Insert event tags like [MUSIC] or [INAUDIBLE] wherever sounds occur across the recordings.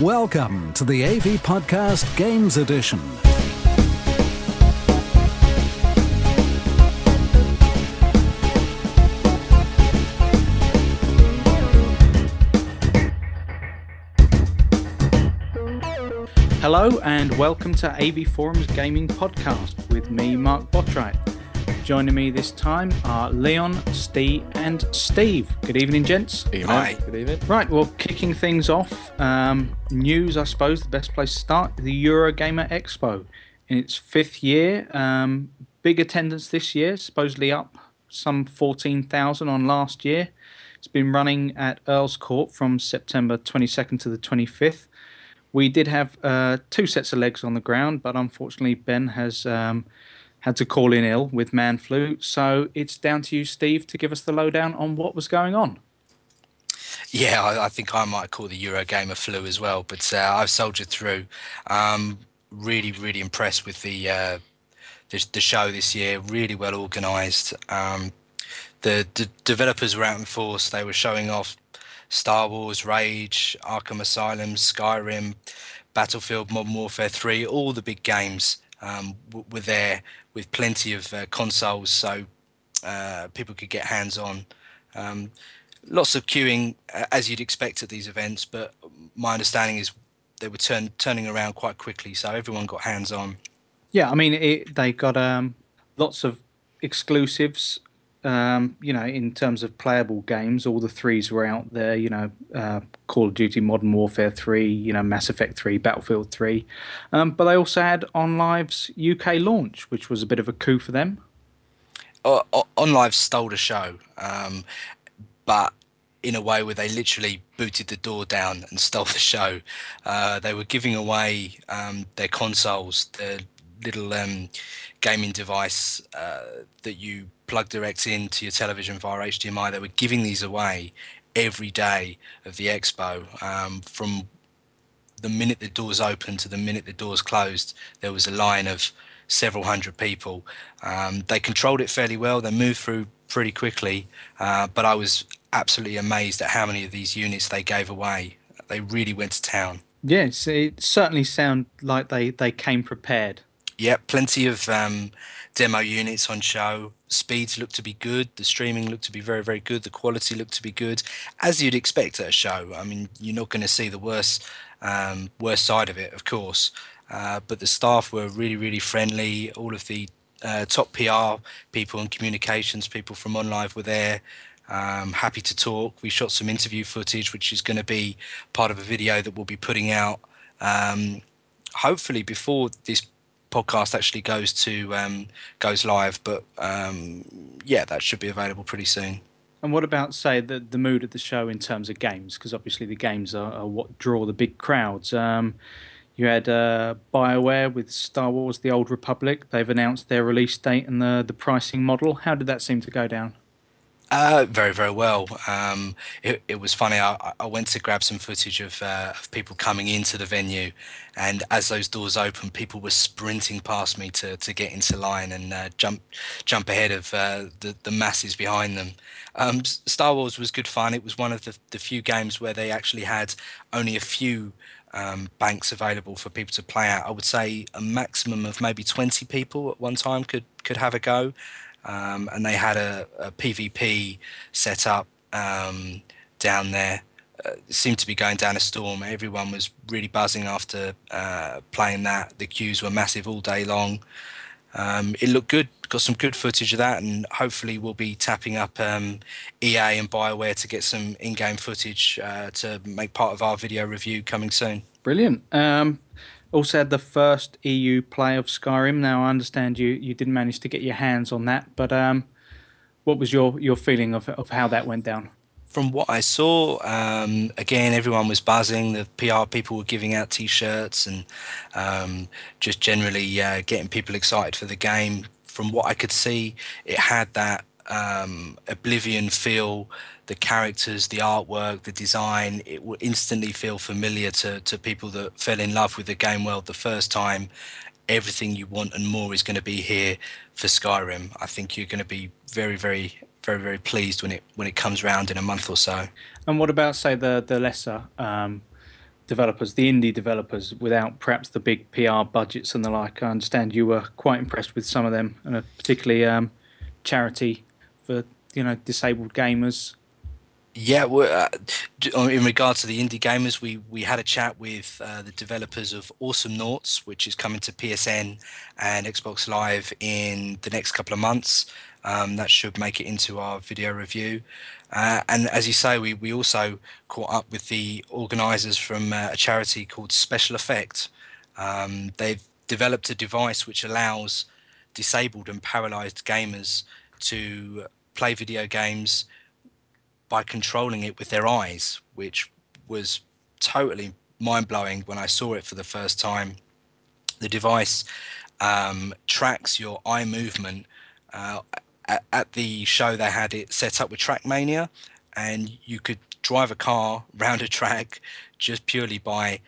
Welcome to the AV Podcast Games Edition. Hello and welcome to AV Forums Gaming Podcast with me, Mark Botwright. Joining me this time are Leon, Steve, and Steve. Good evening, gents. Hi. Good evening. Right, well, kicking things off, um, news, I suppose, the best place to start the Eurogamer Expo in its fifth year. Um, big attendance this year, supposedly up some 14,000 on last year. It's been running at Earl's Court from September 22nd to the 25th. We did have uh, two sets of legs on the ground, but unfortunately, Ben has um, had to call in ill with man flu. So it's down to you, Steve, to give us the lowdown on what was going on. Yeah, I, I think I might call the Eurogamer flu as well, but uh, I've soldiered through. Um, really, really impressed with the, uh, the the show this year. Really well organised. Um, the, the developers were out in force. They were showing off Star Wars, Rage, Arkham Asylum, Skyrim, Battlefield, Modern Warfare 3, all the big games um, were there with plenty of uh, consoles so uh, people could get hands on. Um, lots of queuing as you'd expect at these events, but my understanding is they were turn, turning around quite quickly, so everyone got hands on. Yeah, I mean, it, they got um, lots of exclusives. Um, you know, in terms of playable games, all the threes were out there. You know, uh, Call of Duty, Modern Warfare Three, you know, Mass Effect Three, Battlefield Three, um, but they also had OnLive's UK launch, which was a bit of a coup for them. O- O- OnLive stole the show, um, but in a way where they literally booted the door down and stole the show. Uh, they were giving away um, their consoles, little um, gaming device uh, that you plug direct into your television via HDMI. They were giving these away every day of the expo um, from the minute the doors opened to the minute the doors closed. There was a line of several hundred people. Um, they controlled it fairly well. They moved through pretty quickly, uh, but I was absolutely amazed at how many of these units they gave away. They really went to town. Yes, it certainly sounded like they, they came prepared. Yeah, plenty of um, demo units on show. Speeds looked to be good. The streaming looked to be very, very good. The quality looked to be good, as you'd expect at a show. I mean, you're not going to see the worst, um, worst side of it, of course. Uh, but the staff were really, really friendly. All of the uh, top PR people and communications people from OnLive were there. Um, happy to talk. We shot some interview footage, which is going to be part of a video that we'll be putting out. Um, hopefully before this podcast actually goes to um, goes live. But um, yeah, that should be available pretty soon. And what about, say, the, the mood of the show in terms of games? Because obviously the games are, are what draw the big crowds. Um, you had uh, BioWare with Star Wars The Old Republic. They've announced their release date and the, the pricing model. How did that seem to go down? Uh, very, very well. Um, it, it was funny. I, I went to grab some footage of, uh, of people coming into the venue, and as those doors opened, people were sprinting past me to, to get into line and uh, jump jump ahead of uh, the the masses behind them. Um, Star Wars was good fun. It was one of the, the few games where they actually had only a few um, banks available for people to play at. I would say a maximum of maybe 20 people at one time could could have a go um, and they had a, a PvP set up um, down there. Uh, seemed to be going down a storm. Everyone was really buzzing after uh, playing that. The queues were massive all day long. Um, it looked good. Got some good footage of that, and hopefully we'll be tapping up um, EA and Bioware to get some in-game footage uh, to make part of our video review coming soon. Brilliant. Um, also had the first EU play of Skyrim. Now I understand you, you didn't manage to get your hands on that, but um, what was your, your feeling of, of how that went down? From what I saw, um, again, everyone was buzzing. The PR people were giving out T-shirts and um, just generally uh, getting people excited for the game. From what I could see, it had that um, Oblivion feel, the characters, the artwork, the design. It will instantly feel familiar to, to people that fell in love with the game world the first time. Everything you want and more is going to be here for Skyrim. I think you're going to be very, very, very, very pleased when it when it comes round in a month or so. And what about say the the lesser um, developers, the indie developers, without perhaps the big PR budgets and the like. I understand you were quite impressed with some of them, and particularly um, charity for you know disabled gamers. Yeah, uh, in regard to the indie gamers, we we had a chat with uh, the developers of Awesomenauts, which is coming to PSN and Xbox Live in the next couple of months. Um, that should make it into our video review. Uh, and as you say, we, we also caught up with the organisers from uh, a charity called Special Effect. Um, they've developed a device which allows disabled and paralysed gamers to play video games by controlling it with their eyes, which was totally mind blowing when I saw it for the first time. The device um, tracks your eye movement uh, at, at the show they had it set up with Trackmania, and you could drive a car [LAUGHS] round a track just purely by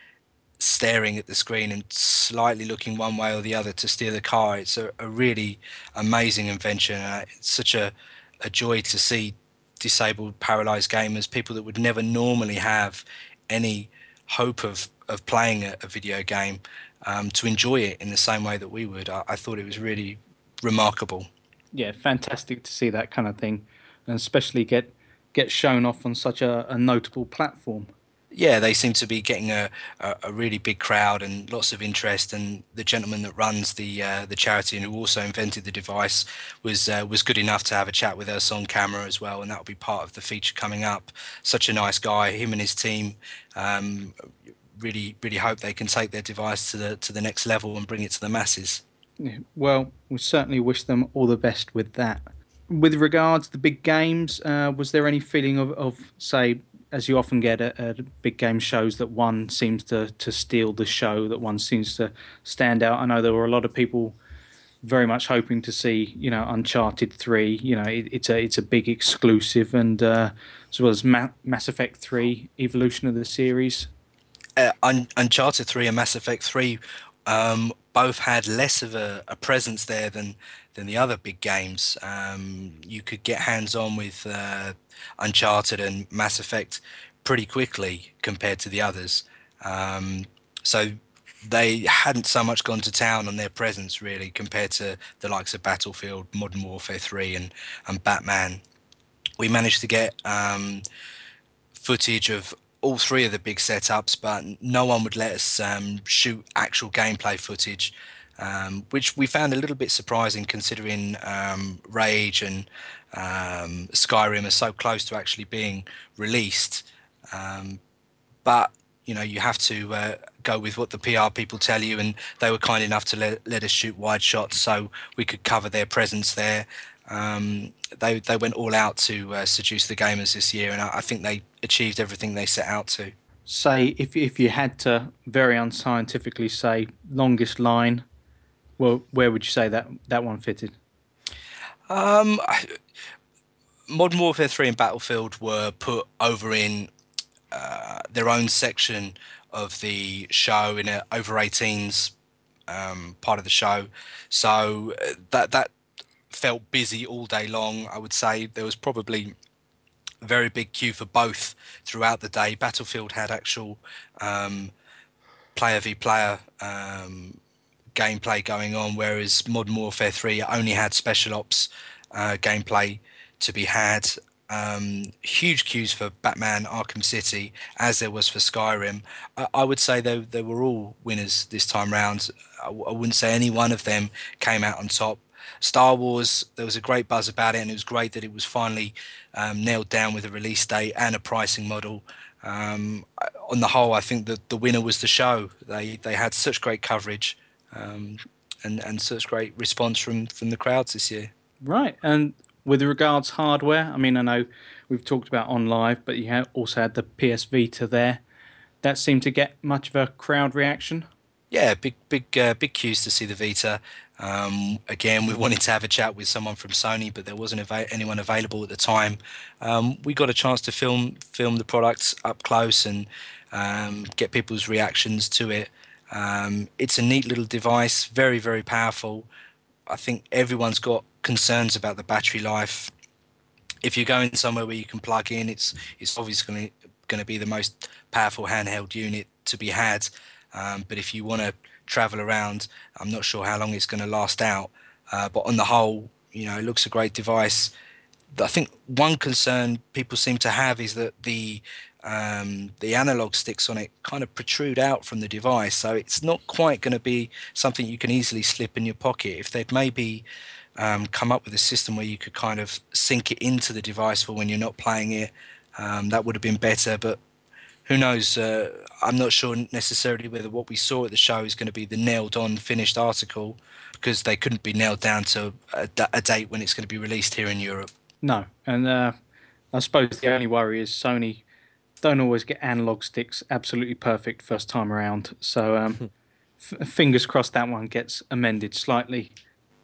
staring at the screen and slightly looking one way or the other to steer the car. It's a, a really amazing invention. Uh, it's such a, a joy to see disabled, paralyzed gamers, people that would never normally have any hope of, of playing a, a video game, um, to enjoy it in the same way that we would. I, I thought it was really remarkable yeah, fantastic to see that kind of thing, and especially get get shown off on such a, a notable platform. Yeah, they seem to be getting a, a, a, really big crowd and lots of interest. And the gentleman that runs the uh, the charity and who also invented the device was uh, was good enough to have a chat with us on camera as well, and that will be part of the feature coming up. Such a nice guy, him and his team. Um, really, really hope they can take their device to the to the next level and bring it to the masses. Well, we certainly wish them all the best with that. With regards to the big games, uh, was there any feeling of, of, say, as you often get at, at, big game shows, that one seems to, to steal the show, that one seems to stand out? I know there were a lot of people very much hoping to see, you know, Uncharted Three. You know, it, it's a it's a big exclusive, and uh, as well as Ma- Mass Effect Three, evolution of the series. Uh, Un- Uncharted Three and Mass Effect Three um, both had less of a, a, presence there than than the other big games. Um, you could get hands on with uh, Uncharted and Mass Effect pretty quickly compared to the others. Um, so they hadn't so much gone to town on their presence really compared to the likes of Battlefield, Modern Warfare 3, and and Batman. We managed to get um, footage of all three of the big setups, but no one would let us um, shoot actual gameplay footage, um, which we found a little bit surprising considering um, Rage and um, Skyrim are so close to actually being released. Um, but you know, you have to uh, go with what the PR people tell you, and they were kind enough to let, let us shoot wide shots so we could cover their presence there. Um, they they went all out to uh, seduce the gamers this year, and I, I, think they achieved everything they set out to. Say, if if you had to very unscientifically say longest line, well, where would you say that that one fitted? Um, Modern Warfare Three and Battlefield were put over in uh, their own section of the show in a over 18s um, part of the show. So uh, that that felt busy all day long. I would say there was probably a very big queue for both throughout the day. Battlefield had actual um, player v player um, gameplay going on, whereas Modern Warfare 3 only had special ops uh, gameplay to be had. Um, huge queues for Batman Arkham City, as there was for Skyrim. I, I would say they, they were all winners this time round. I, I wouldn't say any one of them came out on top. Star Wars, there was a great buzz about it, and it was great that it was finally um, nailed down with a release date and a pricing model. Um, on the whole, I think that the winner was the show. They they had such great coverage um, and and such great response from from the crowds this year. Right, and with regards hardware, I mean, I know we've talked about OnLive, but you also had the PS Vita there. That seemed to get much of a crowd reaction. Yeah, big big uh, big queues to see the Vita. Um, again, we [LAUGHS] wanted to have a chat with someone from Sony, but there wasn't ava- anyone available at the time. Um, we got a chance to film film the products up close and um, get people's reactions to it. Um, it's a neat little device, very very powerful. I think everyone's got concerns about the battery life. If you're going somewhere where you can plug in, it's it's obviously going to be the most powerful handheld unit to be had. Um, but if you want to travel around, I'm not sure how long it's going to last out. Uh, but on the whole, you know, it looks a great device. I think one concern people seem to have is that the um, the analog sticks on it kind of protrude out from the device, so it's not quite going to be something you can easily slip in your pocket. If they'd maybe um, come up with a system where you could kind of sync it into the device for when you're not playing it, um, that would have been better. But who knows? Uh, I'm not sure necessarily whether what we saw at the show is going to be the nailed on finished article because they couldn't be nailed down to a, a date when it's going to be released here in Europe. No, and uh, I suppose the only worry is Sony don't always get analog sticks absolutely perfect first time around. So um, [LAUGHS] f- fingers crossed that one gets amended slightly.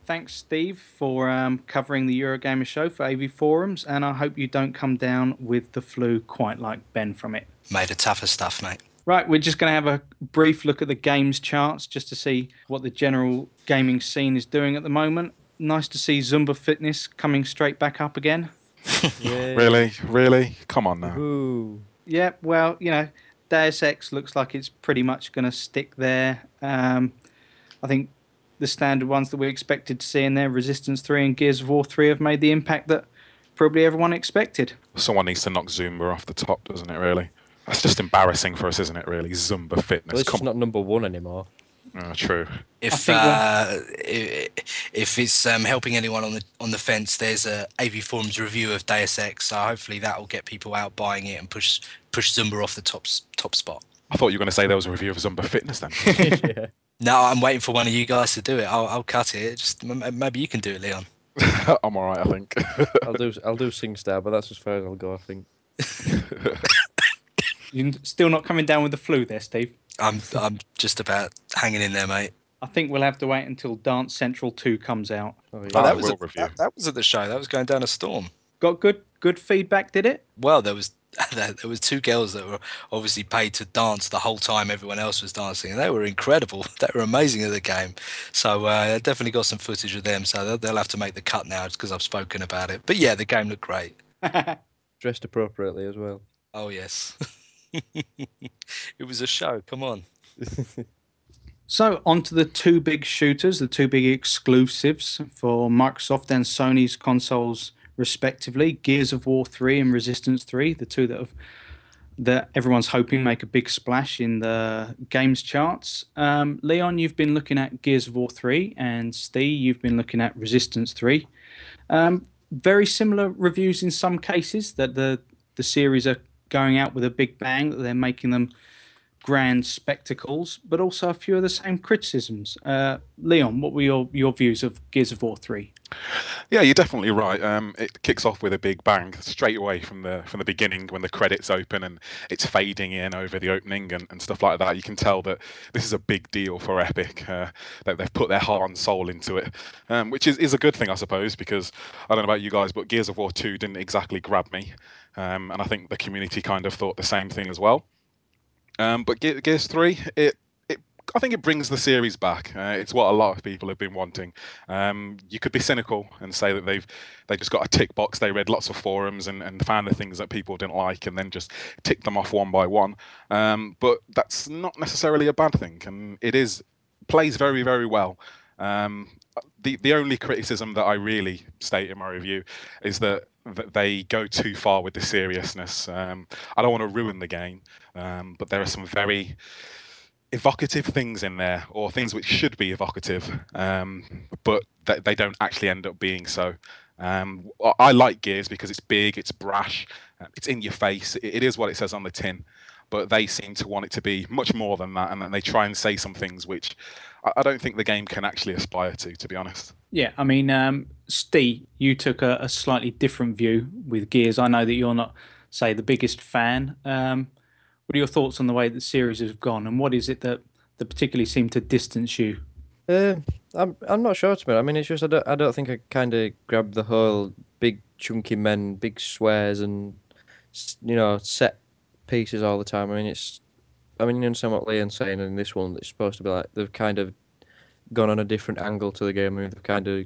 Thanks, Steve, for um, covering the Eurogamer show for AV Forums, and I hope you don't come down with the flu quite like Ben from it. Made of tougher stuff, mate. Right, we're just going to have a brief look at the games charts just to see what the general gaming scene is doing at the moment. Nice to see Zumba Fitness coming straight back up again. [LAUGHS] really, really, come on now. Ooh. Yeah, well, you know, Deus Ex looks like it's pretty much going to stick there. Um, I think the standard ones that we expected to see in there, Resistance 3 and Gears of War 3, have made the impact that probably everyone expected. Someone needs to knock Zumba off the top, doesn't it, really? That's just embarrassing for us, isn't it, really? Zumba fitness. Well, it's Come just not number one anymore. Oh, true. If uh, if it's um, helping anyone on the on the fence, there's a AV Forums review of Deus Ex, so hopefully that will get people out buying it and push push Zumba off the top top spot. I thought you were going to say there was a review of Zumba fitness then. [LAUGHS] yeah. No, I'm waiting for one of you guys to do it. I'll, I'll cut it. Just m- maybe you can do it, Leon. [LAUGHS] I'm all right, I think. I'll do I'll do SingStar, but that's as far as I'll go. I think. [LAUGHS] You're still not coming down with the flu there, Steve? I'm I'm just about hanging in there, mate. I think we'll have to wait until Dance Central 2 comes out. Oh, yeah. Oh, that was will at, that, that was at the show. That was going down a storm. Got good good feedback, did it? Well, there was [LAUGHS] there was two girls that were obviously paid to dance the whole time everyone else was dancing, and they were incredible. [LAUGHS] They were amazing at the game. So uh, I definitely got some footage of them. So they'll, they'll have to make the cut now because I've spoken about it. But yeah, the game looked great. [LAUGHS] Dressed appropriately as well. Oh yes, [LAUGHS] it was a show. Come on. So, on to the two big shooters, the two big exclusives for Microsoft and Sony's consoles, respectively Gears of War 3 and Resistance 3, the two that have that everyone's hoping make a big splash in the games charts. Um, Leon, you've been looking at Gears of War 3, and Steve, you've been looking at Resistance 3. Um, very similar reviews in some cases that the the series are going out with a big bang, that they're making them grand spectacles, but also a few of the same criticisms. Uh, Leon, what were your, your views of Gears of War 3? Yeah, you're definitely right. Um, it kicks off with a big bang straight away from the from the beginning when the credits open and it's fading in over the opening and, and stuff like that. You can tell that this is a big deal for Epic. Uh, that they've put their heart and soul into it, um, which is, is a good thing, I suppose. Because I don't know about you guys, but Gears of War Two didn't exactly grab me, um, and I think the community kind of thought the same thing as well. Um, but Ge- Gears Three, it it I think it brings the series back. Uh, it's what a lot of people have been wanting. Um, you could be cynical and say that they've they just got a tick box. They read lots of forums and, and found the things that people didn't like, and then just ticked them off one by one. Um, but that's not necessarily a bad thing, and it is plays very very well. Um, the the only criticism that I really state in my review is that, that they go too far with the seriousness. Um, I don't want to ruin the game, um, but there are some very evocative things in there, or things which should be evocative, um, but th- they don't actually end up being so. Um, I- like Gears because it's big, it's brash, uh, it's in your face. It, it is what it says on the tin, but they seem to want it to be much more than that, and then they try and say some things which I, I don't think the game can actually aspire to, to be honest. Yeah, I mean, um, Steve, you took a, a slightly different view with Gears. I know that you're not, say, the biggest fan. Um, what are your thoughts on the way the series has gone, and what is it that, that particularly seemed to distance you? Uh, I'm I'm not sure to me. I mean, it's just I don't I don't think I kind of grabbed the whole big chunky men, big swears, and you know set pieces all the time. I mean, it's I mean you understand what Leon's saying in this one. It's supposed to be like they've kind of gone on a different angle to the game. I mean, they've kind of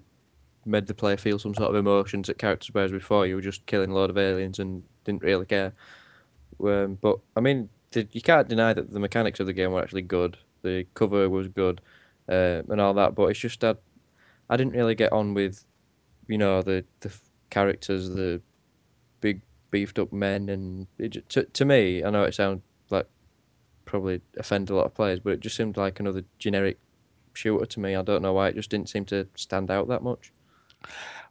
made the player feel some sort of emotions that characters whereas before you were just killing a load of aliens and didn't really care. Um, but I mean, the, you can't deny that the mechanics of the game were actually good. The cover was good, uh, and all that. But it's just that I didn't really get on with, you know, the the characters, the big beefed up men, and it, to to me, I know it sounds probably offend a lot of players, but it just seemed like another generic shooter to me. I don't know why it just didn't seem to stand out that much.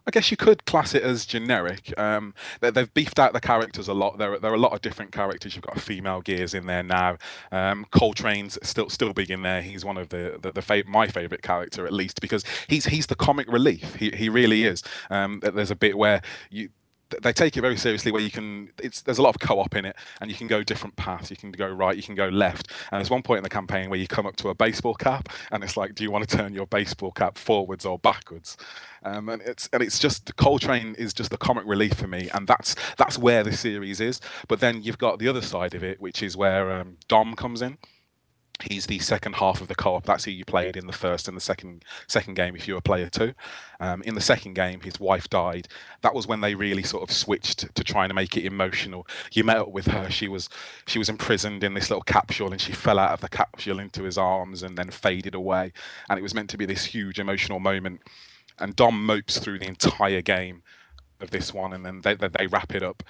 I guess you could class it as generic. Um, they, have beefed out the characters a lot. There, there are a lot of different characters. You've got female gears in there now. Um, Cole Train's still still big in there. He's one of the the, the my favorite character at least because he's he's the comic relief. He he really is. Um, there's a bit where you they take it very seriously where you can there's a lot of co-op in it and you can go different paths. You can go right you can go left. And there's one point in the campaign where you come up to a baseball cap and it's like do you want to turn your baseball cap forwards or backwards? Um, and it's and it's just Cole Train is just the comic relief for me and that's that's where the series is. But then you've got the other side of it which is where um, Dom comes in He's the second half of the co-op. That's who you played in the first and the second second game if you were player two. Um, in the second game, his wife died. That was when they really sort of switched to trying to make it emotional. You met up with her. She was she was imprisoned in this little capsule, and she fell out of the capsule into his arms and then faded away. And it was meant to be this huge emotional moment. And Dom mopes through the entire game of this one, and then they they, they wrap it up.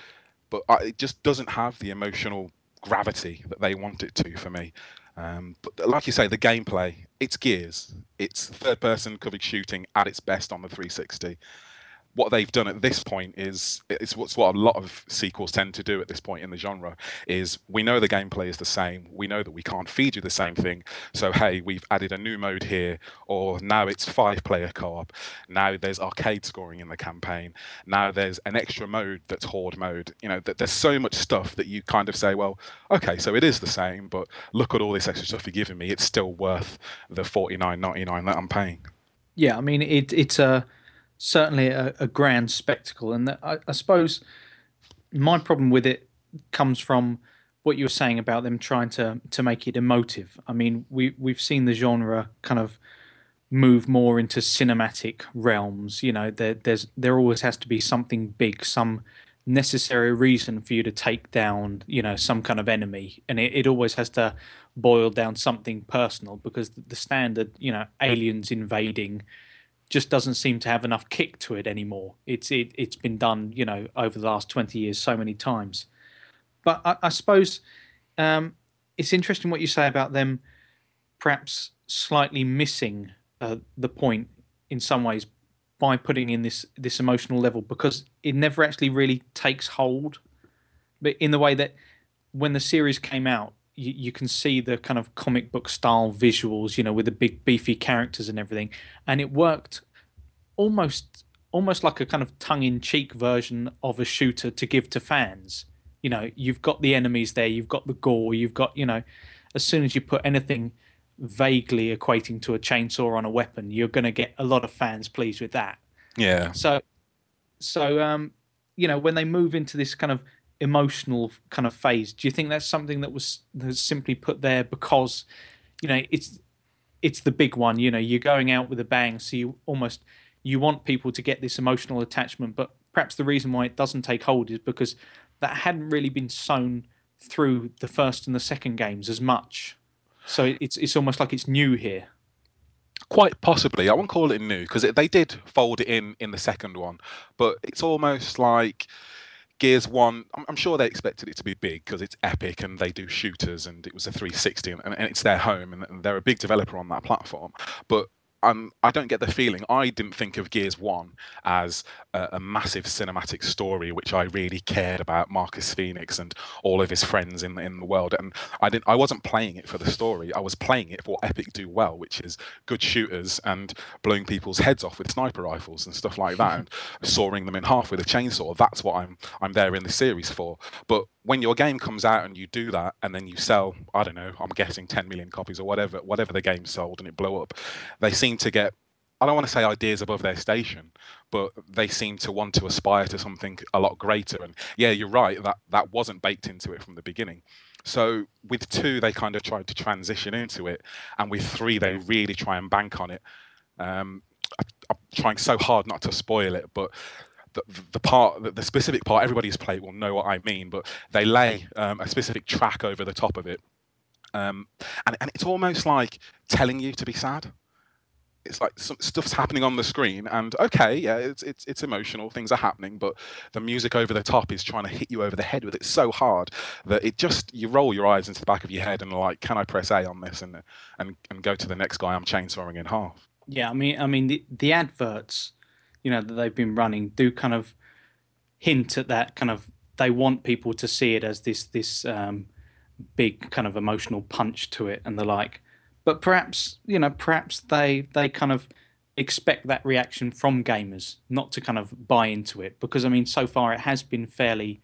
But it just doesn't have the emotional gravity that they want it to for me. Um, but like you say, the gameplay, it's Gears. It's third person covered shooting at its best on the 360 what they've done at this point is it's what's what a lot of sequels tend to do at this point in the genre is we know the gameplay is the same we know that we can't feed you the same thing so hey we've added a new mode here or now it's five player co-op now there's arcade scoring in the campaign now there's an extra mode that's horde mode you know that there's so much stuff that you kind of say well okay so it is the same but look at all this extra stuff you're giving me it's still worth the 49.99 that i'm paying. Yeah i mean it, it's a certainly a, a grand spectacle. And I, I, suppose my problem with it comes from what you were saying about them trying to to make it emotive. I mean, we we've seen the genre kind of move more into cinematic realms. You know, there there's there always has to be something big, some necessary reason for you to take down, you know, some kind of enemy, and it, it always has to boil down something personal because the standard, you know, aliens invading just doesn't seem to have enough kick to it anymore. It's it, it's been done, you know, over the last twenty years so many times. But I, I suppose um, it's interesting what you say about them, perhaps slightly missing uh, the point in some ways by putting in this this emotional level because it never actually really takes hold. But in the way that when the series came out, you, you can see the kind of comic book style visuals, you know, with the big beefy characters and everything, and it worked almost almost like a kind of tongue in cheek version of a shooter to give to fans. You know, you've got the enemies there, you've got the gore, you've got you know, as soon as you put anything vaguely equating to a chainsaw on a weapon, you're going to get a lot of fans pleased with that. Yeah. So, so um, you know, when they move into this kind of emotional kind of phase. Do you think that's something that was, simply put there because, you know, it's it's the big one. You know, you're going out with a bang, so you almost you want people to get this emotional attachment. But perhaps the reason why it doesn't take hold is because that hadn't really been sown through the first and the second games as much. So it's it's almost like it's new here. Quite possibly, I won't call it new because they did fold it in in the second one, but it's almost like Gears One, I'm, sure they expected it to be big because it's epic and they do shooters and it was a 360 and, and it's their home and they're a big developer on that platform. But um, I don't get the feeling. I didn't think of Gears One as a, a, massive cinematic story, which I really cared about Marcus Fenix and all of his friends in the, in the world. And I didn't. I wasn't playing it for the story. I was playing it for what Epic do well, which is good shooters and blowing people's heads off with sniper rifles and stuff like that, [LAUGHS] and sawing them in half with a chainsaw. That's what I'm I'm there in the series for. But when your game comes out and you do that and then you sell i don't know i'm guessing 10 million copies or whatever whatever the game sold and it blew up they seem to get i don't want to say ideas above their station but they seem to want to aspire to something a lot greater. And yeah you're right that that wasn't baked into it from the beginning. So with two they kind of tried to transition into it and with three they really try and bank on it. Um, I, i'm trying so hard not to spoil it but the, the part, the, the specific part everybody's played will know what I mean, but they lay um, a specific track over the top of it, um, and and it's almost like telling you to be sad it's like some stuff's happening on the screen and okay yeah it's, it's it's emotional things are happening but the music over the top is trying to hit you over the head with it so hard that it just you roll your eyes into the back of your head and like can i press a on this and and and go to the next guy? I'm chainsawing in half. Yeah i mean i mean the, the adverts you know that they've been running do kind of hint at that kind of they want people to see it as this this um, big kind of emotional punch to it and the like but perhaps you know perhaps they they kind of expect that reaction from gamers not to kind of buy into it. Because i mean so far it has been fairly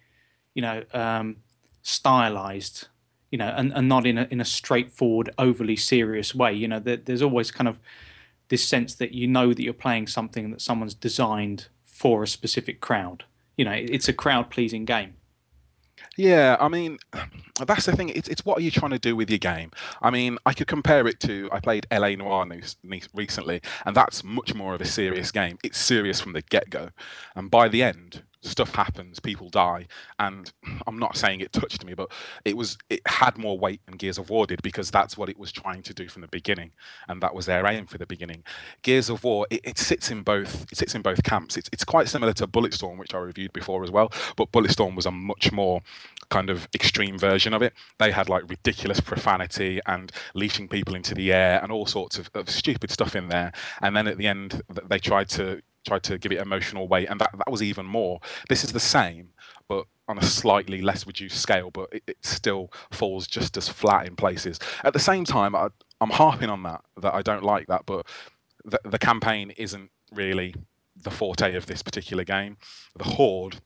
you know um, stylized you know and, and not in a in a straightforward overly serious way. You know there, there's always kind of this sense that you know that you're playing something that someone's designed for a specific crowd. You know it's a crowd pleasing game yeah, I mean, [CLEARS THROAT] that's the thing. It's, it's what are you trying to do with your game? I mean, I could compare it to I played LA Noire recently, and that's much more of a serious game. It's serious from the get go, and by the end, stuff happens, people die, and [CLEARS THROAT] I'm not saying it touched me, but it was it had more weight than Gears of War did because that's what it was trying to do from the beginning, and that was their aim for the beginning. Gears of War it, it sits in both it sits in both camps. It's it's quite similar to Bulletstorm, which I reviewed before as well, but Bulletstorm was a much more kind of extreme version of it. They had like ridiculous profanity and leashing people into the air and all sorts of, of stupid stuff in there. And then at the end, they tried to tried to give it emotional weight, and that that was even more. This is the same, but on a slightly less reduced scale, but it, it still falls just as flat in places. At the same time, I, I'm harping on that that I don't like that, but the, the campaign isn't really the forte of this particular game. The horde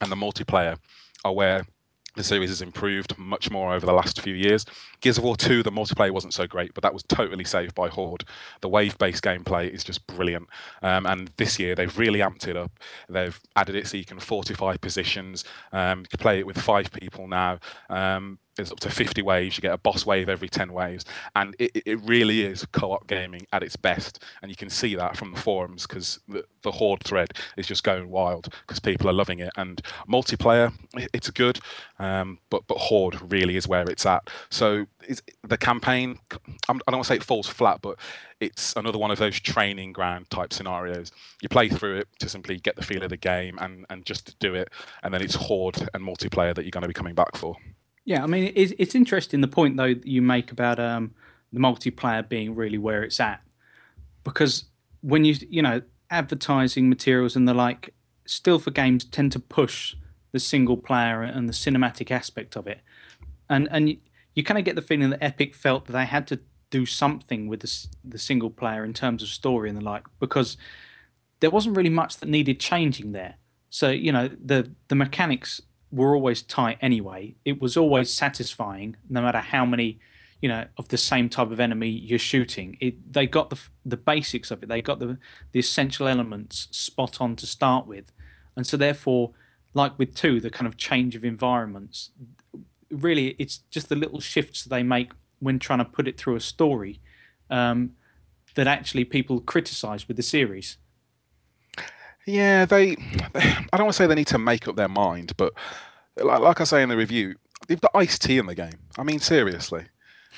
and the multiplayer are where the series has improved much more over the last few years. Gears of War 2, the multiplayer wasn't so great, but that was totally saved by Horde. The wave based gameplay is just brilliant. Um, and this year, they've really amped it up. They've added it so you can fortify positions. Um, you can play it with five people now. Um, there's up to 50 waves. You get a boss wave every 10 waves, and it, it really is co-op gaming at its best. And you can see that from the forums because the, the Horde thread is just going wild because people are loving it. And multiplayer, it's good, um, but but Horde really is where it's at. So the campaign, I don't want to say it falls flat, but it's another one of those training ground type scenarios. You play through it to simply get the feel of the game and and just do it, and then it's Horde and multiplayer that you're going to be coming back for. Yeah, I mean, it's, it's interesting the point though that you make about um, the multiplayer being really where it's at, because when you you know advertising materials and the like, still for games tend to push the single player and the cinematic aspect of it, and and you, you kind of get the feeling that Epic felt that they had to do something with the the single player in terms of story and the like, because there wasn't really much that needed changing there. So you know the the mechanics were always tight anyway. It was always satisfying, no matter how many, you know, of the same type of enemy you're shooting. It they got the the basics of it. They got the the essential elements spot on to start with, and so therefore, like with two, the kind of change of environments. Really, it's just the little shifts they make when trying to put it through a story um, that actually people criticize with the series. Yeah, they. I don't want to say they need to make up their mind, but like, like I say in the review, they've got Ice T in the game. I mean, seriously.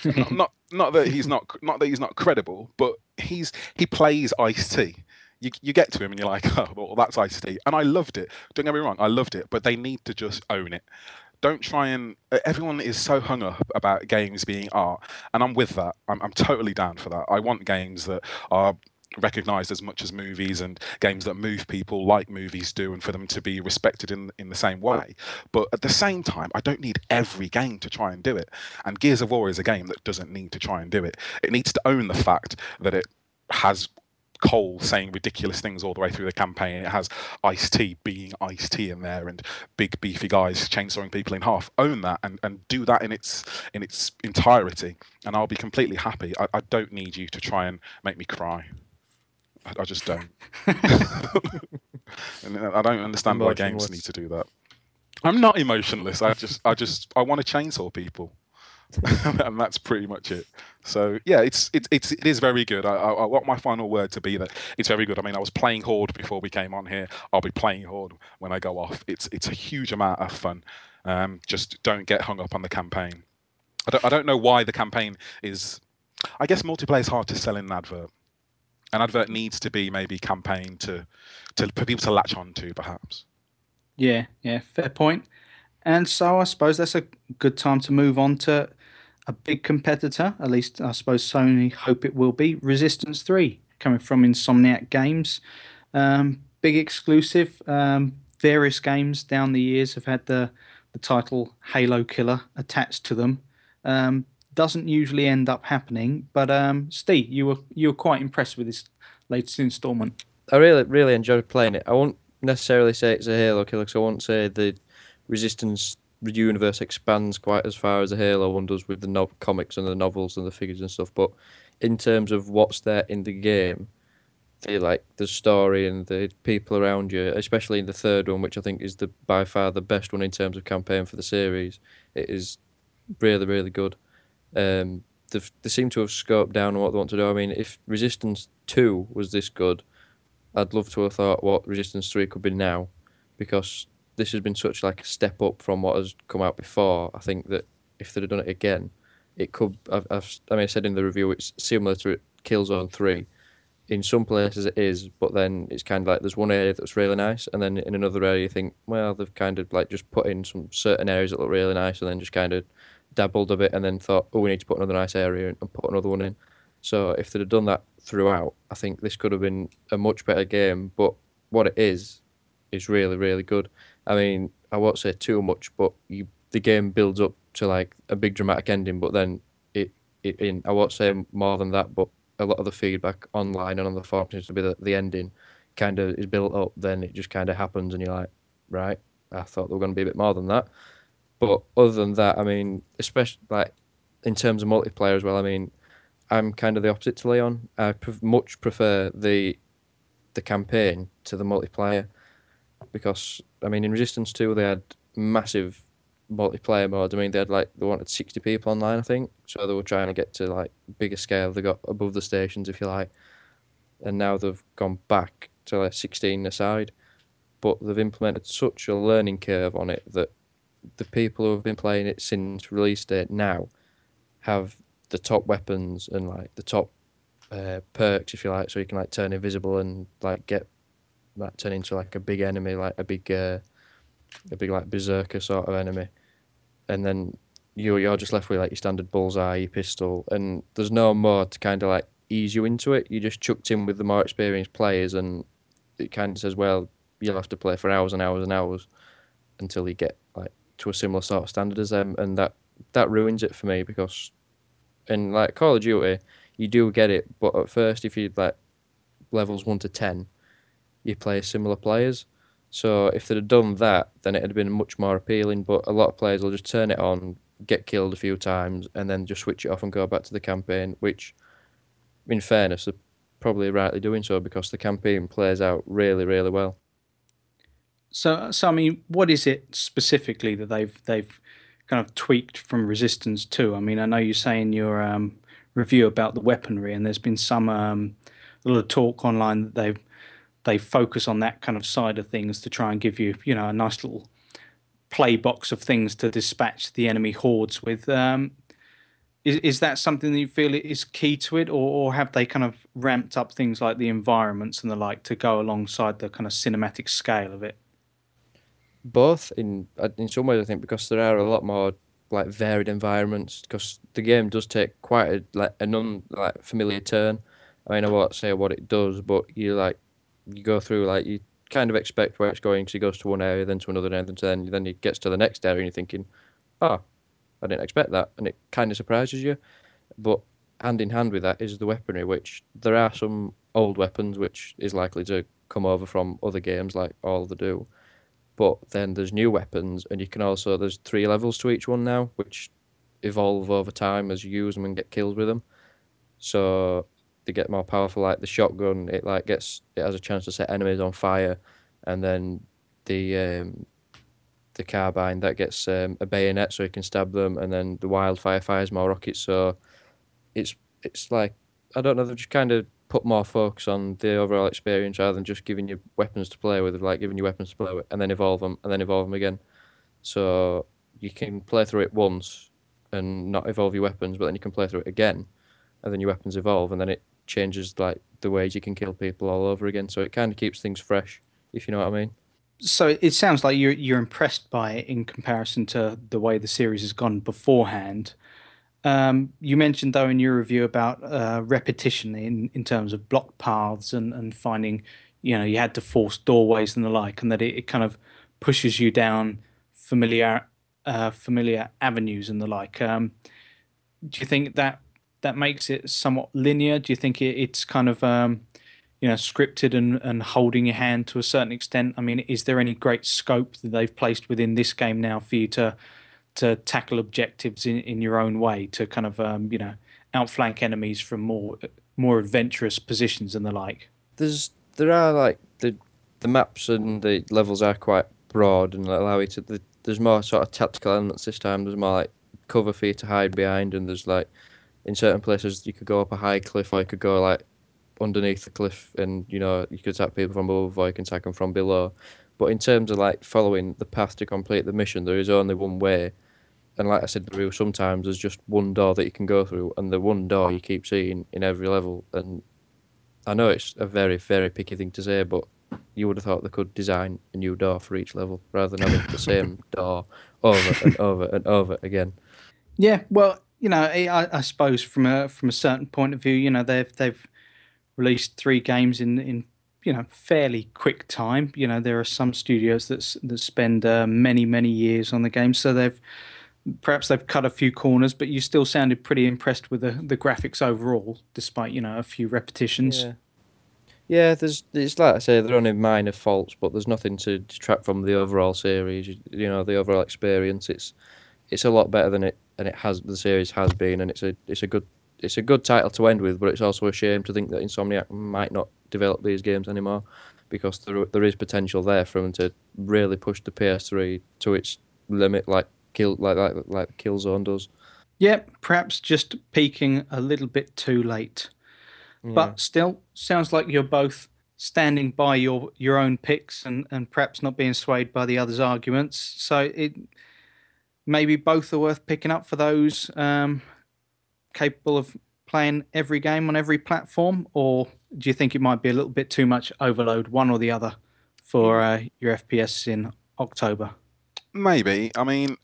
not, [LAUGHS] not not that he's not not that he's not credible, but he's he plays Ice T. You, you get to him and you're like, oh, well, that's Ice T, and I loved it. Don't get me wrong, I loved it, but they need to just own it. Don't try and everyone is so hung up about games being art, and I'm with that. I'm I'm totally down for that. I want games that are recognized as much as movies and games that move people like movies do and for them to be respected in in the same way but at the same time i don't need every game to try and do it and gears of war is a game that doesn't need to try and do it it needs to own the fact that it has Cole saying ridiculous things all the way through the campaign. It has Ice T being Ice T in there, and big beefy guys chainsawing people in half. Own that and, and do that in its in its entirety, and I'll be completely happy. I, I don't need you to try and make me cry. I, I just don't. [LAUGHS] and I don't understand why games need to do that. I'm not emotionless. I just, I just, I want to chainsaw people. [LAUGHS] and that's pretty much it. So yeah, it's it's it's it is very good. I, I, I want my final word to be that it's very good. I mean, I was playing Horde before we came on here. I'll be playing Horde when I go off. It's it's a huge amount of fun. Um, just don't get hung up on the campaign. I don't I don't know why the campaign is. I guess multiplayer is hard to sell in an advert. An advert needs to be maybe campaign to to for people to latch on to, perhaps. Yeah, yeah, fair point. And so I suppose that's a good time to move on to a big competitor. At least I suppose Sony hope it will be Resistance Three, coming from Insomniac Games. Um, big exclusive. Um, various games down the years have had the the title Halo Killer attached to them. Um, doesn't usually end up happening, but um, Steve, you were you were quite impressed with this latest installment. I really really enjoyed playing it. I won't necessarily say it's a Halo killer because I won't say the Resistance universe expands quite as far as a Halo one does with the no- comics and the novels and the figures and stuff. But in terms of what's there in the game, the like the story and the people around you, especially in the third one, which I think is the by far the best one in terms of campaign for the series, it is really really good. Um, they seem to have scoped down on what they want to do. I mean, if Resistance Two was this good, I'd love to have thought what Resistance Three could be now, because this has been such like a step up from what has come out before. I think that if they'd have done it again, it could. I've, I've I mean, I said in the review it's similar to Killzone Three. In some places it is, but then it's kind of like there's one area that's really nice, and then in another area you think, well, they've kind of like just put in some certain areas that look really nice, and then just kind of dabbled a bit, and then thought, oh, we need to put another nice area and put another one in. So if they'd have done that throughout, I think this could have been a much better game. But what it is, is really really good. I mean, I won't say too much, but you the game builds up to like a big dramatic ending, but then it, it in I won't say more than that, but a lot of the feedback online and on the forums seems to be that the ending kind of is built up, then it just kind of happens, and you're like, right, I thought there were going to be a bit more than that. But other than that, I mean, especially like in terms of multiplayer as well, I mean, I'm kind of the opposite to Leon. I pre- much prefer the the campaign to the multiplayer because I mean in Resistance Two they had massive multiplayer mode. I mean they had like they wanted sixty people online I think, so they were trying to get to like bigger scale. They got above the stations if you like, and now they've gone back to like sixteen aside, but they've implemented such a learning curve on it that the people who have been playing it since release date now have the top weapons and like the top uh, perks if you like, so you can like turn invisible and like get like turn into like a big enemy, like a big, uh, a big like berserker sort of enemy, and then you you're just left with like your standard bullseye, your pistol, and there's no more to kind of like ease you into it. You just chucked in with the more experienced players, and it kind of says, well, you'll have to play for hours and hours and hours until you get like to a similar sort of standard as them, and that that ruins it for me because in like Call of Duty, you do get it, but at first, if you like levels one to ten, you play similar players. So if they'd have done that, then it'd have been much more appealing. But a lot of players will just turn it on, get killed a few times, and then just switch it off and go back to the campaign. Which, in fairness, they're probably rightly doing so because the campaign plays out really, really well. So, so I mean, what is it specifically that they've they've kind of tweaked from Resistance Two? I mean, I know you say in your um, review about the weaponry, and there's been some um, a of talk online that they've they focus on that kind of side of things to try and give you, you know, a nice little play box of things to dispatch the enemy hordes with. Um, is is that something that you feel is key to it, or, or have they kind of ramped up things like the environments and the like to go alongside the kind of cinematic scale of it? Both in uh, in some ways, I think, because there are a lot more like varied environments. Because the game does take quite a like a non like familiar turn. I mean, I won't say what it does, but you like you go through like you kind of expect where it's going because he goes to one area, then to another, and then to then then he gets to the next area, and you're thinking, oh, I didn't expect that, and it kind of surprises you. But hand in hand with that is the weaponry, which there are some old weapons which is likely to come over from other games, like all the do. But then there's new weapons, and you can also there's three levels to each one now, which evolve over time as you use them and get kills with them. So they get more powerful. Like the shotgun, it like gets it has a chance to set enemies on fire, and then the um, the carbine that gets um, a bayonet so you can stab them, and then the wildfire fires more rockets. So it's it's like I don't know. They've just kind of put more focus on the overall experience rather than just giving you weapons to play with, like giving you weapons to play with, and then evolve them, and then evolve them again. So you can play through it once and not evolve your weapons, but then you can play through it again, and then your weapons evolve, and then it changes like the ways you can kill people all over again. So it kind of keeps things fresh, if you know what I mean. So it sounds like you're you're impressed by it in comparison to the way the series has gone beforehand. Um, you mentioned though in your review about uh, repetition in, in terms of block paths and, and finding, you know, you had to force doorways and the like, and that it, it kind of pushes you down familiar uh, familiar avenues and the like. Um, do you think that that makes it somewhat linear? Do you think it, it's kind of um, you know scripted and, and holding your hand to a certain extent? I mean, is there any great scope that they've placed within this game now for you to to tackle objectives in, in your own way to kind of um, you know outflank enemies from more more adventurous positions and the like? There's there are like the the maps and the levels are quite broad and allow you to. The, there's more sort of tactical elements this time. There's more like cover for you to hide behind, and there's like in certain places you could go up a high cliff or you could go like underneath the cliff, and you know you could attack people from above or you can attack them from below. But in terms of like following the path to complete the mission, there is only one way. And like I said, the rule sometimes there's just one door that you can go through, and the one door you keep seeing in every level. And I know it's a very, very picky thing to say, but you would have thought they could design a new door for each level rather than having the same [LAUGHS] door over and over and over again. Yeah, well, you know, I, I suppose from a from a certain point of view, you know, they've they've released three games in in you know fairly quick time. You know, there are some studios that that spend uh, many many years on the game, so they've perhaps they've cut a few corners, but you still sounded pretty impressed with the the graphics overall, despite you know a few repetitions. Yeah. Yeah, there's it's like I say, there are only minor faults, but there's nothing to detract from the overall series. You, you know, the overall experience. It's it's a lot better than it than it has the series has been, and it's a it's a good it's a good title to end with. But it's also a shame to think that Insomniac might not develop these games anymore because there there is potential there for them to really push the PS3 to its limit, like kill like like like Killzone does. Yeah, perhaps just peaking a little bit too late. But still, sounds like you're both standing by your your own picks and and perhaps not being swayed by the others' arguments. So it maybe both are worth picking up for those um, capable of playing every game on every platform, or do you think it might be a little bit too much overload, one or the other, for uh, your FPS in October? Maybe. I mean,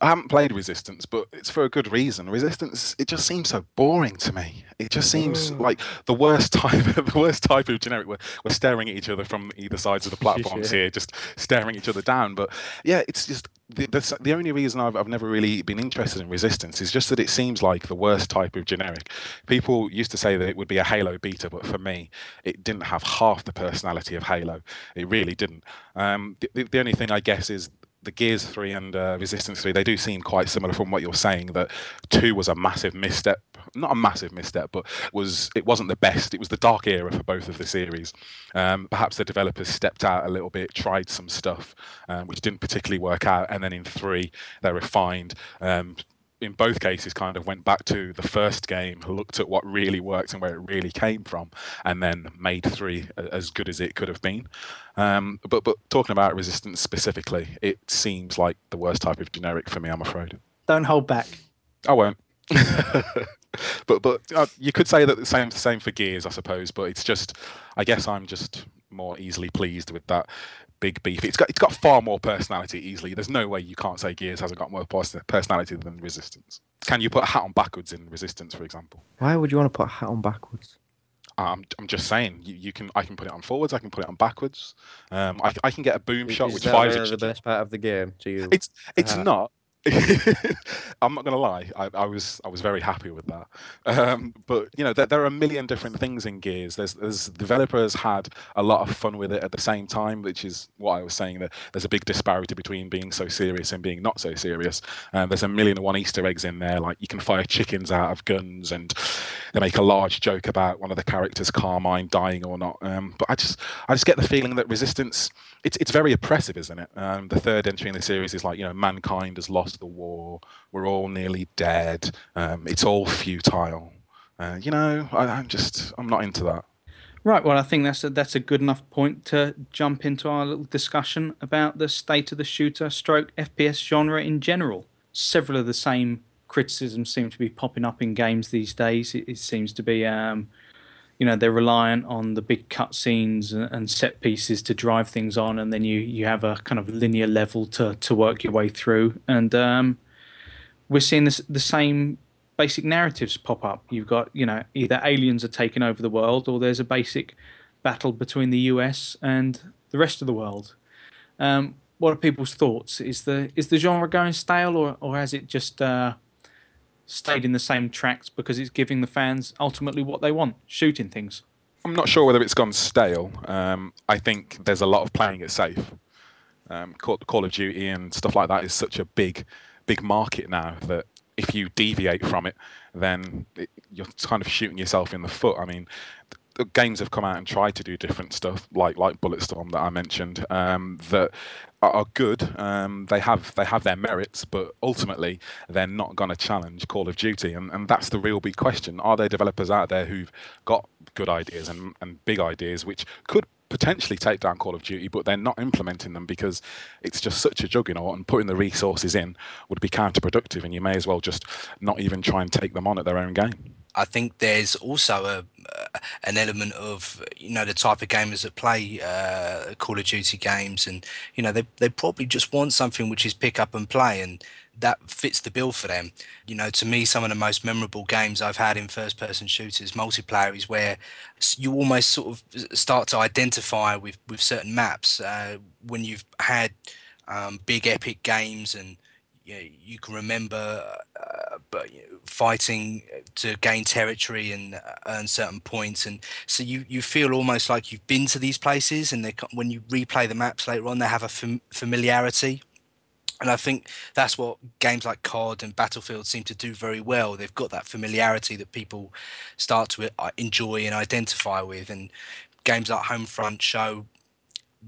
I haven't played Resistance, but it's for a good reason. Resistance, it just seems so boring to me. It just seems like the worst [LAUGHS] type, the worst type of generic. We're, we're staring at each other from either sides of the [LAUGHS] platforms Yeah. here, just staring each other down. But yeah, it's just the, the, the only reason I've, I've never really been interested in Resistance is just that it seems like the worst type of generic. People used to say that it would be a Halo beta, but for me, it didn't have half the personality of Halo. It really didn't. Um, the, the- only thing I guess is the Gears 3 and uh, Resistance 3, they do seem quite similar from what you're saying. That 2 was a massive misstep. Not a massive misstep, but was it wasn't the best. It was the dark era for both of the series. Um, perhaps the developers stepped out a little bit, tried some stuff, um, which didn't particularly work out. And then in 3, they refined. Um, in both cases kind of went back to the first game, looked at what really worked and where it really came from, and then made three as good as it could have been. Um, but but talking about resistance specifically, it seems like the worst type of generic for me. I'm afraid. Don't hold back. I won't. [LAUGHS] but but uh, you could say that the same same for Gears, I suppose. But it's just, I guess I'm just more easily pleased with that big beef. It's got it's got far more personality easily. There's no way you can't say Gears hasn't got more personality than Resistance. Can you put a hat on backwards in Resistance, for example? Why would you want to put a hat on backwards? I'm, I'm just saying you, you can I can put it on forwards. I can put it on backwards. Um, I, I can get a boom shot Is which fires. really the best part of the game to you? It's it's not. [LAUGHS] I'm not going to lie. I, I was I was very happy with that. Um, but you know, there, there are a million different things in Gears. There's there's developers had a lot of fun with it at the same time, which is what I was saying. That there's a big disparity between being so serious and being not so serious. Um, there's a million and one Easter eggs in there. Like you can fire chickens out of guns, and they make a large joke about one of the characters, Carmine, dying or not. Um, but I just I just get the feeling that Resistance it's it's very oppressive, isn't it? Um, the third entry in the series is like you know mankind has lost the war, we're all nearly dead, um, it's all futile. Uh, you know, I, I'm just I'm not into that. Right. Well, I think that's a, that's a good enough point to jump into our little discussion about the state of the shooter stroke FPS genre in general. Several of the same criticisms seem to be popping up in games these days. It, it seems to be, um, you know, they're reliant on the big cutscenes and, and set pieces to drive things on, and then you, you have a kind of linear level to, to work your way through. And um, we're seeing this, the same basic narratives pop up. You've got, you know, either aliens are taking over the world or there's a basic battle between the US and the rest of the world. Um, what are people's thoughts? Is the is the genre going stale, or or has it just uh, stayed in the same tracks because it's giving the fans ultimately what they want, shooting things? I'm not sure whether it's gone stale. Um, I think there's a lot of playing it safe. Um, Call, of Duty and stuff like that is such a big, big market now that if you deviate from it, then it, you're kind of shooting yourself in the foot. I mean, games have come out and tried to do different stuff, like like Bulletstorm that I mentioned, um, that are, good. Um, they have they have their merits, but ultimately they're not going to challenge Call of Duty, and, and that's the real big question: Are there developers out there who've got good ideas and, and big ideas which could potentially take down Call of Duty, but they're not implementing them because it's just such a juggernaut, and putting the resources in would be counterproductive, and you may as well just not even try and take them on at their own game. I think there's also a uh, an element of you know the type of gamers that play uh, Call of Duty games, and you know they they probably just want something which is pick up and play, and that fits the bill for them. You know, to me, some of the most memorable games I've had in first person shooters multiplayer is where you almost sort of start to identify with, with certain maps uh, when you've had um, big epic games and you, know, you can remember uh, but, you know, fighting to gain territory and uh, earn certain points and so you, you feel almost like you've been to these places and they, when you replay the maps later on they have a fam- familiarity and I think that's what games like COD and Battlefield seem to do very well. They've got that familiarity that people start to uh, enjoy and identify with. And games like Homefront show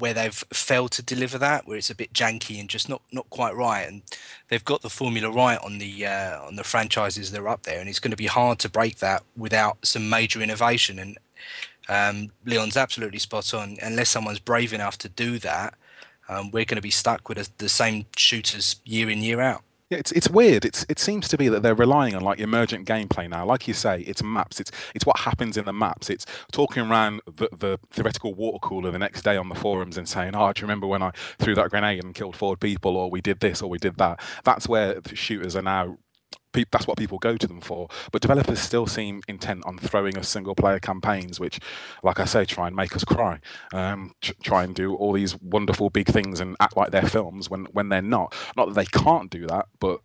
where they've failed to deliver that, where it's a bit janky and just not, not quite right. And they've got the formula right on the uh, on the franchises that are up there, and it's going to be hard to break that without some major innovation. And um, Leon's absolutely spot on. Unless someone's brave enough to do that, um, we're going to be stuck with a, the same shooters year in year out. Yeah, it's it's weird. It's it seems to be that they're relying on like emergent gameplay now. Like you say, it's maps. It's it's what happens in the maps. It's talking around the, the theoretical water cooler the next day on the forums and saying, "Oh, do you remember when I threw that grenade and killed four people, or we did this, or we did that?" That's where the shooters are now that's what people go to them for. But developers still seem intent on throwing us single player campaigns, which, like I say, try and make us cry. Um, try and do all these wonderful big things and act like they're films when when they're not. Not that they can't do that, but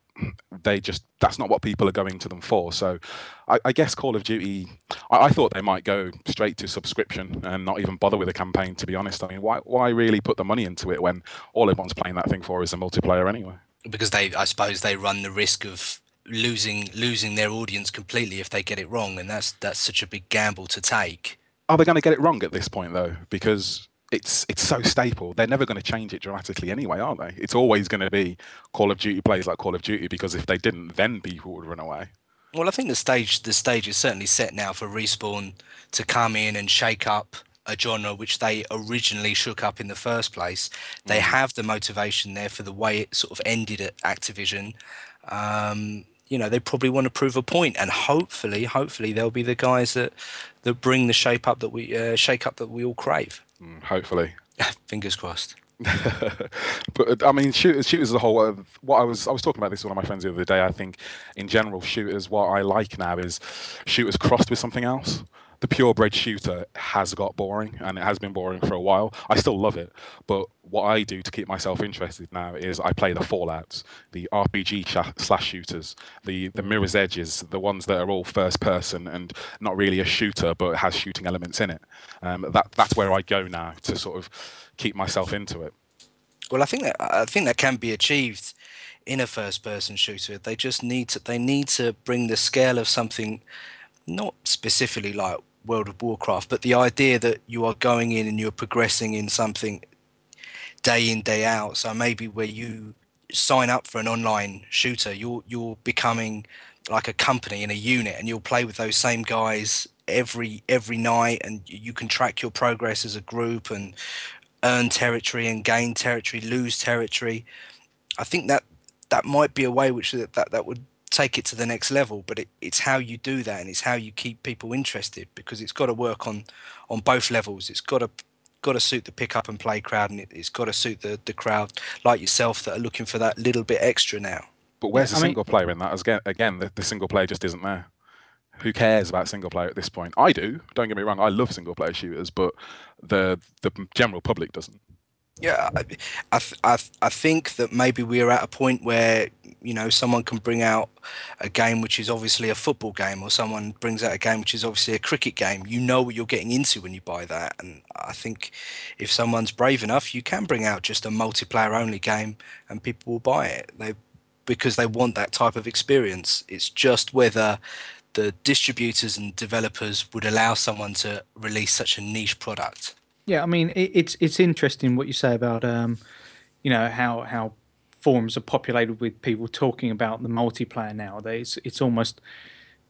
they just that's not what people are going to them for. So I, I guess Call of Duty I, I, thought they might go straight to subscription and not even bother with a campaign to be honest. I mean why why really put the money into it when all everyone's playing that thing for is a multiplayer anyway? Because they I suppose they run the risk of losing losing their audience completely if they get it wrong, and that's that's such a big gamble to take. Are they going to get it wrong at this point though? Because it's it's so staple. They're never going to change it dramatically anyway, are they? It's always going to be Call of Duty plays like Call of Duty because if they didn't, then people would run away. Well, I think the stage the stage is certainly set now for respawn to come in and shake up a genre which they originally shook up in the first place. They mm. have the motivation there for the way it sort of ended at Activision. Um, you know they probably want to prove a point, and hopefully, hopefully they'll be the guys that that bring the shape up that we uh, shake up that we all crave. Mm, hopefully, fingers crossed. [LAUGHS] but I mean, shooters, shooters as a whole. Uh, what I was, I was talking about this with one of my friends the other day. I think, in general, shooters. What I like now is shooters crossed with something else the purebred shooter has got boring and it has been boring for a while. I still love it, but what I do to keep myself interested now is I play the Fallout's, the RPG sh- slash shooters, the the Mirror's Edges, the ones that are all first person and not really a shooter but has shooting elements in it. Um, that that's where I go now to sort of keep myself into it. Well, I think that I think that can be achieved in a first person shooter. They just need to they need to bring the scale of something not specifically like World of Warcraft, but the idea that you are going in and you're progressing in something day in day out. So maybe where you sign up for an online shooter, you're you're becoming like a company in a unit, and you'll play with those same guys every every night, and you can track your progress as a group and earn territory and gain territory, lose territory. I think that that might be a way which that that, that would take it to the next level but it, it's how you do that and it's how you keep people interested because it's got to work on on both levels. It's got to got to suit the pick up and play crowd and it, has got to suit the the crowd like yourself that are looking for that little bit extra now. But where's yeah, the I single mean, player in that? Again, again the, the single player just isn't there. Who cares about single player at this point? I do don't get me wrong i love single player shooters but the the general public doesn't yeah, I, I, I think that maybe we're at a point where you know someone can bring out a game which is obviously a football game, or someone brings out a game which is obviously a cricket game. You know what you're getting into when you buy that, and I think if someone's brave enough, you can bring out just a multiplayer only game, and people will buy it. They because they want that type of experience. It's just whether the distributors and developers would allow someone to release such a niche product. Yeah, I mean it, it's it's interesting what you say about um, you know how how forums are populated with people talking about the multiplayer nowadays. It's almost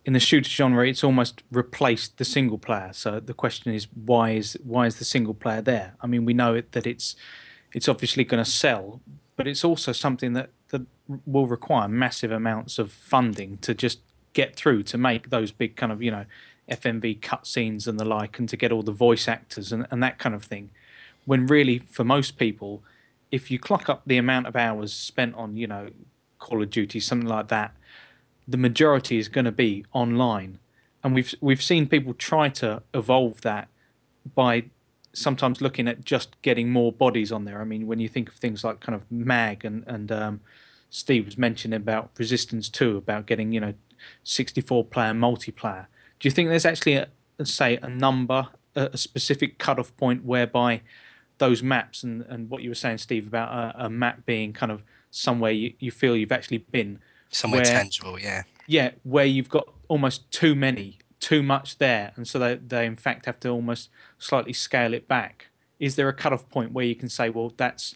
in the shooter genre, it's almost replaced the single player. So the question is, why is why is the single player there? I mean, we know it, that it's it's obviously going to sell, but it's also something that that will require massive amounts of funding to just get through to make those big kind of you know FMV cutscenes and the like, and to get all the voice actors and, and that kind of thing. When really, for most people, if you clock up the amount of hours spent on, you know, Call of Duty, something like that, the majority is going to be online. And we've we've seen people try to evolve that by sometimes looking at just getting more bodies on there. I mean, when you think of things like kind of Mag and and um, Steve was mentioning about Resistance Two, about getting you know 64 player multiplayer. Do you think there's actually a say a number, a, a specific cutoff point whereby those maps and, and what you were saying, Steve, about a, a map being kind of somewhere you, you feel you've actually been somewhere where, tangible, yeah, yeah, where you've got almost too many, too much there, and so they they in fact have to almost slightly scale it back. Is there a cutoff point where you can say, well, that's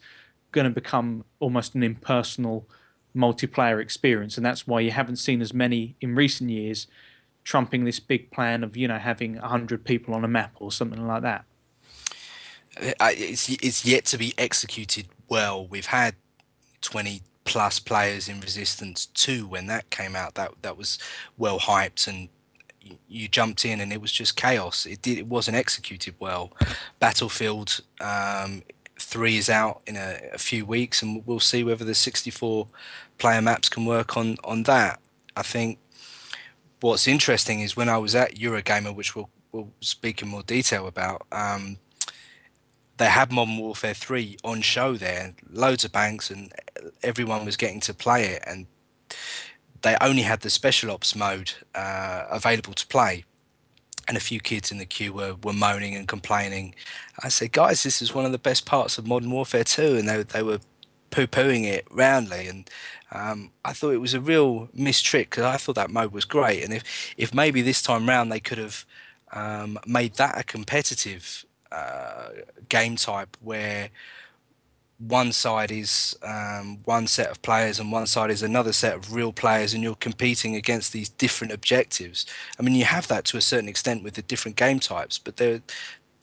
going to become almost an impersonal multiplayer experience, and that's why you haven't seen as many in recent years trumping this big plan of you know having 100 people on a map or something like that? It's, it's yet to be executed well. We've had 20 plus players in resistance 2 when that came out. That that was well hyped and you, jumped in and it was just chaos. It did it wasn't executed well. Battlefield um, 3 is out in a, a few weeks and we'll see whether the 64 player maps can work on on that. I think what's interesting is when I was at Eurogamer, which we'll, we'll speak in more detail about, um, they had Modern Warfare 3 on show there, loads of banks, and everyone was getting to play it. And they only had the special ops mode uh, available to play. And a few kids in the queue were, were moaning and complaining. I said, guys, this is one of the best parts of Modern Warfare 2. And they, they were poo pooing it roundly. And um, I thought it was a real missed trick because I thought that mode was great, and if if maybe this time round they could have um, made that a competitive uh, game type where one side is um, one set of players and one side is another set of real players, and you're competing against these different objectives. I mean, you have that to a certain extent with the different game types, but there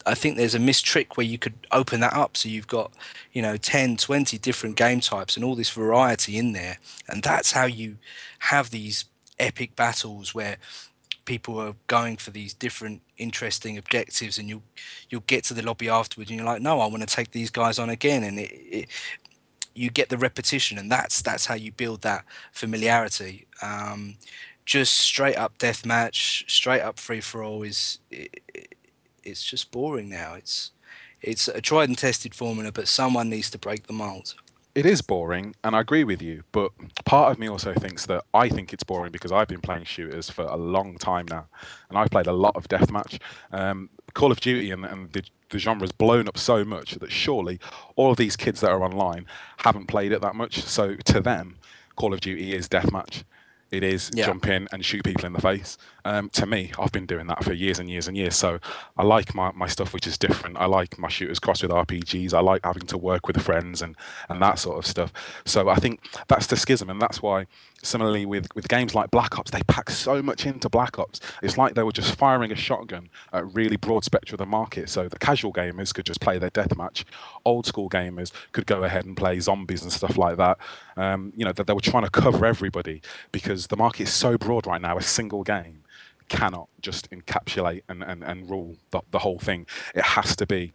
I think there's a missed trick where you could open that up. So you've got, you know, 10, 20 different game types and all this variety in there. And that's how you have these epic battles where people are going for these different interesting objectives and you'll you'll get to the lobby afterwards and you're like no i want to take these guys on again. And it, it you get the repetition and that's that's how you build that familiarity. Um, just straight up deathmatch straight up free for all is it's just boring now. It's it's a tried and tested formula, but someone needs to break the mold. It is boring, and I agree with you. But part of me also thinks that I think it's boring because I've been playing shooters for a long time now, and I've played a lot of deathmatch. Um, Call of Duty and, and the, the genre's blown up so much that surely all of these kids that are online haven't played it that much. So to them, Call of Duty is deathmatch. It is yeah. jump in and shoot people in the face. Um, to me, I've been doing that for years and years and years. So I like my, my stuff which is different. I like my shooters crossed with RPGs. I like having to work with friends and, and that sort of stuff. So I think that's the schism, and that's why similarly with, with games like Black Ops, they pack so much into Black Ops. It's like they were just firing a shotgun at a really broad spectrum of the market. So the casual gamers could just play their deathmatch. Old school gamers could go ahead and play zombies and stuff like that. Um, you know, that they were trying to cover everybody because the market is so broad right now. A single game cannot just encapsulate and, and, and rule the, the whole thing. It has to be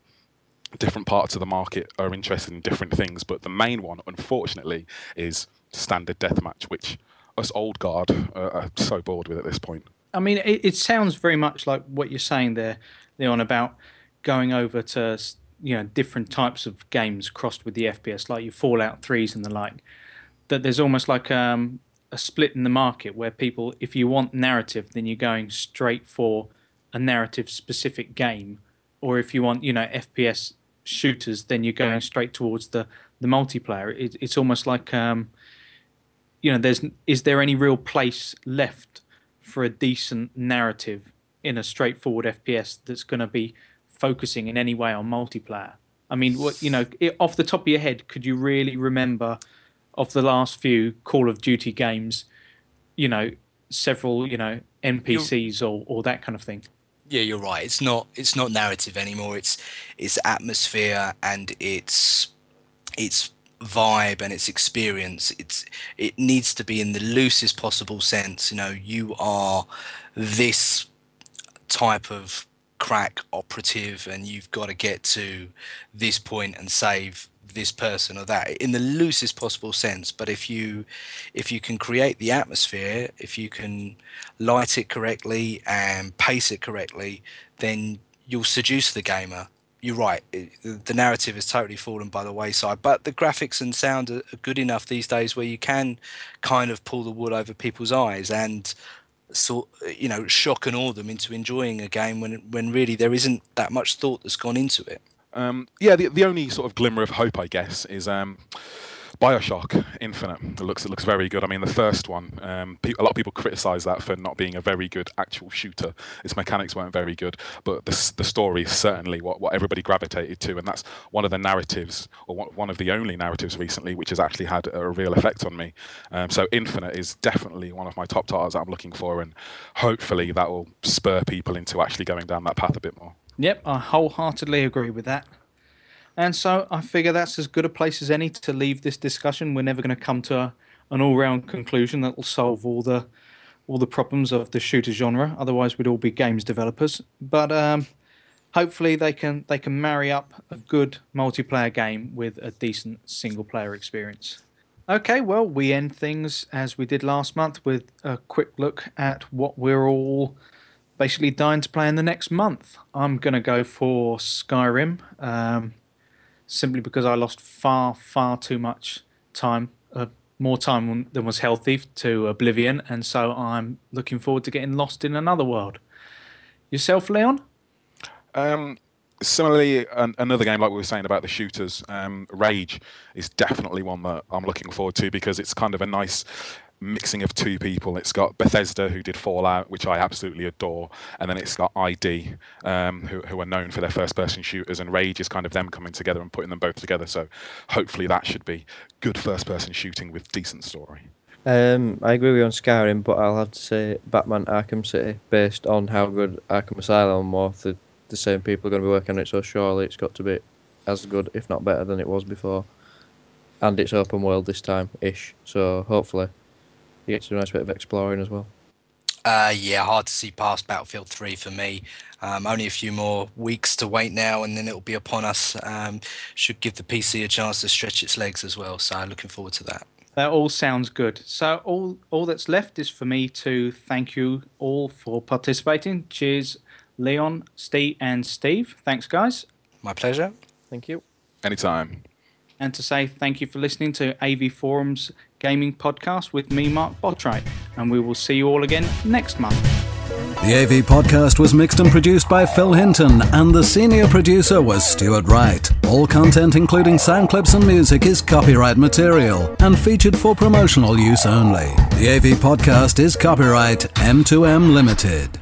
different parts of the market are interested in different things, but the main one, unfortunately, is standard deathmatch, which us old guard are, so bored with at this point. I mean, it, it sounds very much like what you're saying there, Leon, about going over to you know different types of games crossed with the FPS, like your Fallout threes and the like. That there's almost like um, a split in the market where people, if you want narrative, then you're going straight for a narrative specific game, or if you want you know FPS shooters, then you're going straight towards the the multiplayer. It, it's almost like um, you know, there's is there any real place left for a decent narrative in a straightforward FPS that's going to be focusing in any way on multiplayer? I mean, what you know, it, off the top of your head, could you really remember of the last few Call of Duty games? You know, several you know NPCs or or that kind of thing. Yeah, you're right. It's not it's not narrative anymore. It's it's atmosphere and it's it's vibe and its experience it's it needs to be in the loosest possible sense you know you are this type of crack operative and you've got to get to this point and save this person or that in the loosest possible sense but if you if you can create the atmosphere if you can light it correctly and pace it correctly then you'll seduce the gamer you're right. the narrative has totally fallen by the wayside, but the graphics and sound are, good enough these days where you can kind of pull the wool over people's eyes and sort you know shock and awe them into enjoying a game when when really there isn't that much thought that's gone into it. Um, yeah, the the only sort of glimmer of hope, I guess, is. Um, Bioshock Infinite. It looks it looks very good. I mean, the first one, um, pe- a lot of people criticise that for not being a very good actual shooter. Its mechanics weren't very good, but the the story is certainly what, what everybody gravitated to, and that's one of the narratives, or one of the only narratives recently, which has actually had a real effect on me. Um, so Infinite is definitely one of my top titles that I'm looking for, and hopefully that will spur people into actually going down that path a bit more. Yep, I wholeheartedly agree with that. And so I figure that's as good a place as any to leave this discussion. We're never going to come to a, an all-round conclusion that will solve all the all the problems of the shooter genre. Otherwise, we'd all be games developers. But um, hopefully, they can they can marry up a good multiplayer game with a decent single-player experience. Okay, well, we end things as we did last month with a quick look at what we're all basically dying to play in the next month. I'm going to go for Skyrim. Um, simply because I lost far, far too much time, uh, more time than was healthy to Oblivion, and so I'm looking forward to getting lost in another world. Yourself, Leon? Um, similarly, an, another game like we were saying about the shooters, um, Rage is definitely one that I'm looking forward to because it's kind of a nice mixing of two people. It's got Bethesda, who did Fallout, which I absolutely adore, and then it's got ID, um, who, who are known for their first person shooters, and Rage is kind of them coming together and putting them both together. So hopefully that should be good first person shooting with decent story. Um, I agree with you on Skyrim, but I'll have to say Batman Arkham City, based on how good Arkham Asylum was. The, the same people are going to be working on it, so surely it's got to be as good, if not better, than it was before. And it's open world this time ish, so hopefully you get a nice bit of exploring as well. Uh, yeah, hard to see past Battlefield 3 for me. Um, only a few more weeks to wait now, and then it'll be upon us. Um, should give the PC a chance to stretch its legs as well. So looking forward to that. That all sounds good. So all all that's left is for me to thank you all for participating. Cheers, Leon, Steve, and Steve. Thanks, guys. My pleasure. Thank you. Anytime. And to say thank you for listening to AV Forums gaming podcast with me, Mark Botwright, and we will see you all again next month. The AV podcast was mixed and produced by Phil Hinton, and the senior producer was Stuart Wright. All content, including sound clips and music, is copyright material and featured for promotional use only. The AV podcast is copyright M2N Limited.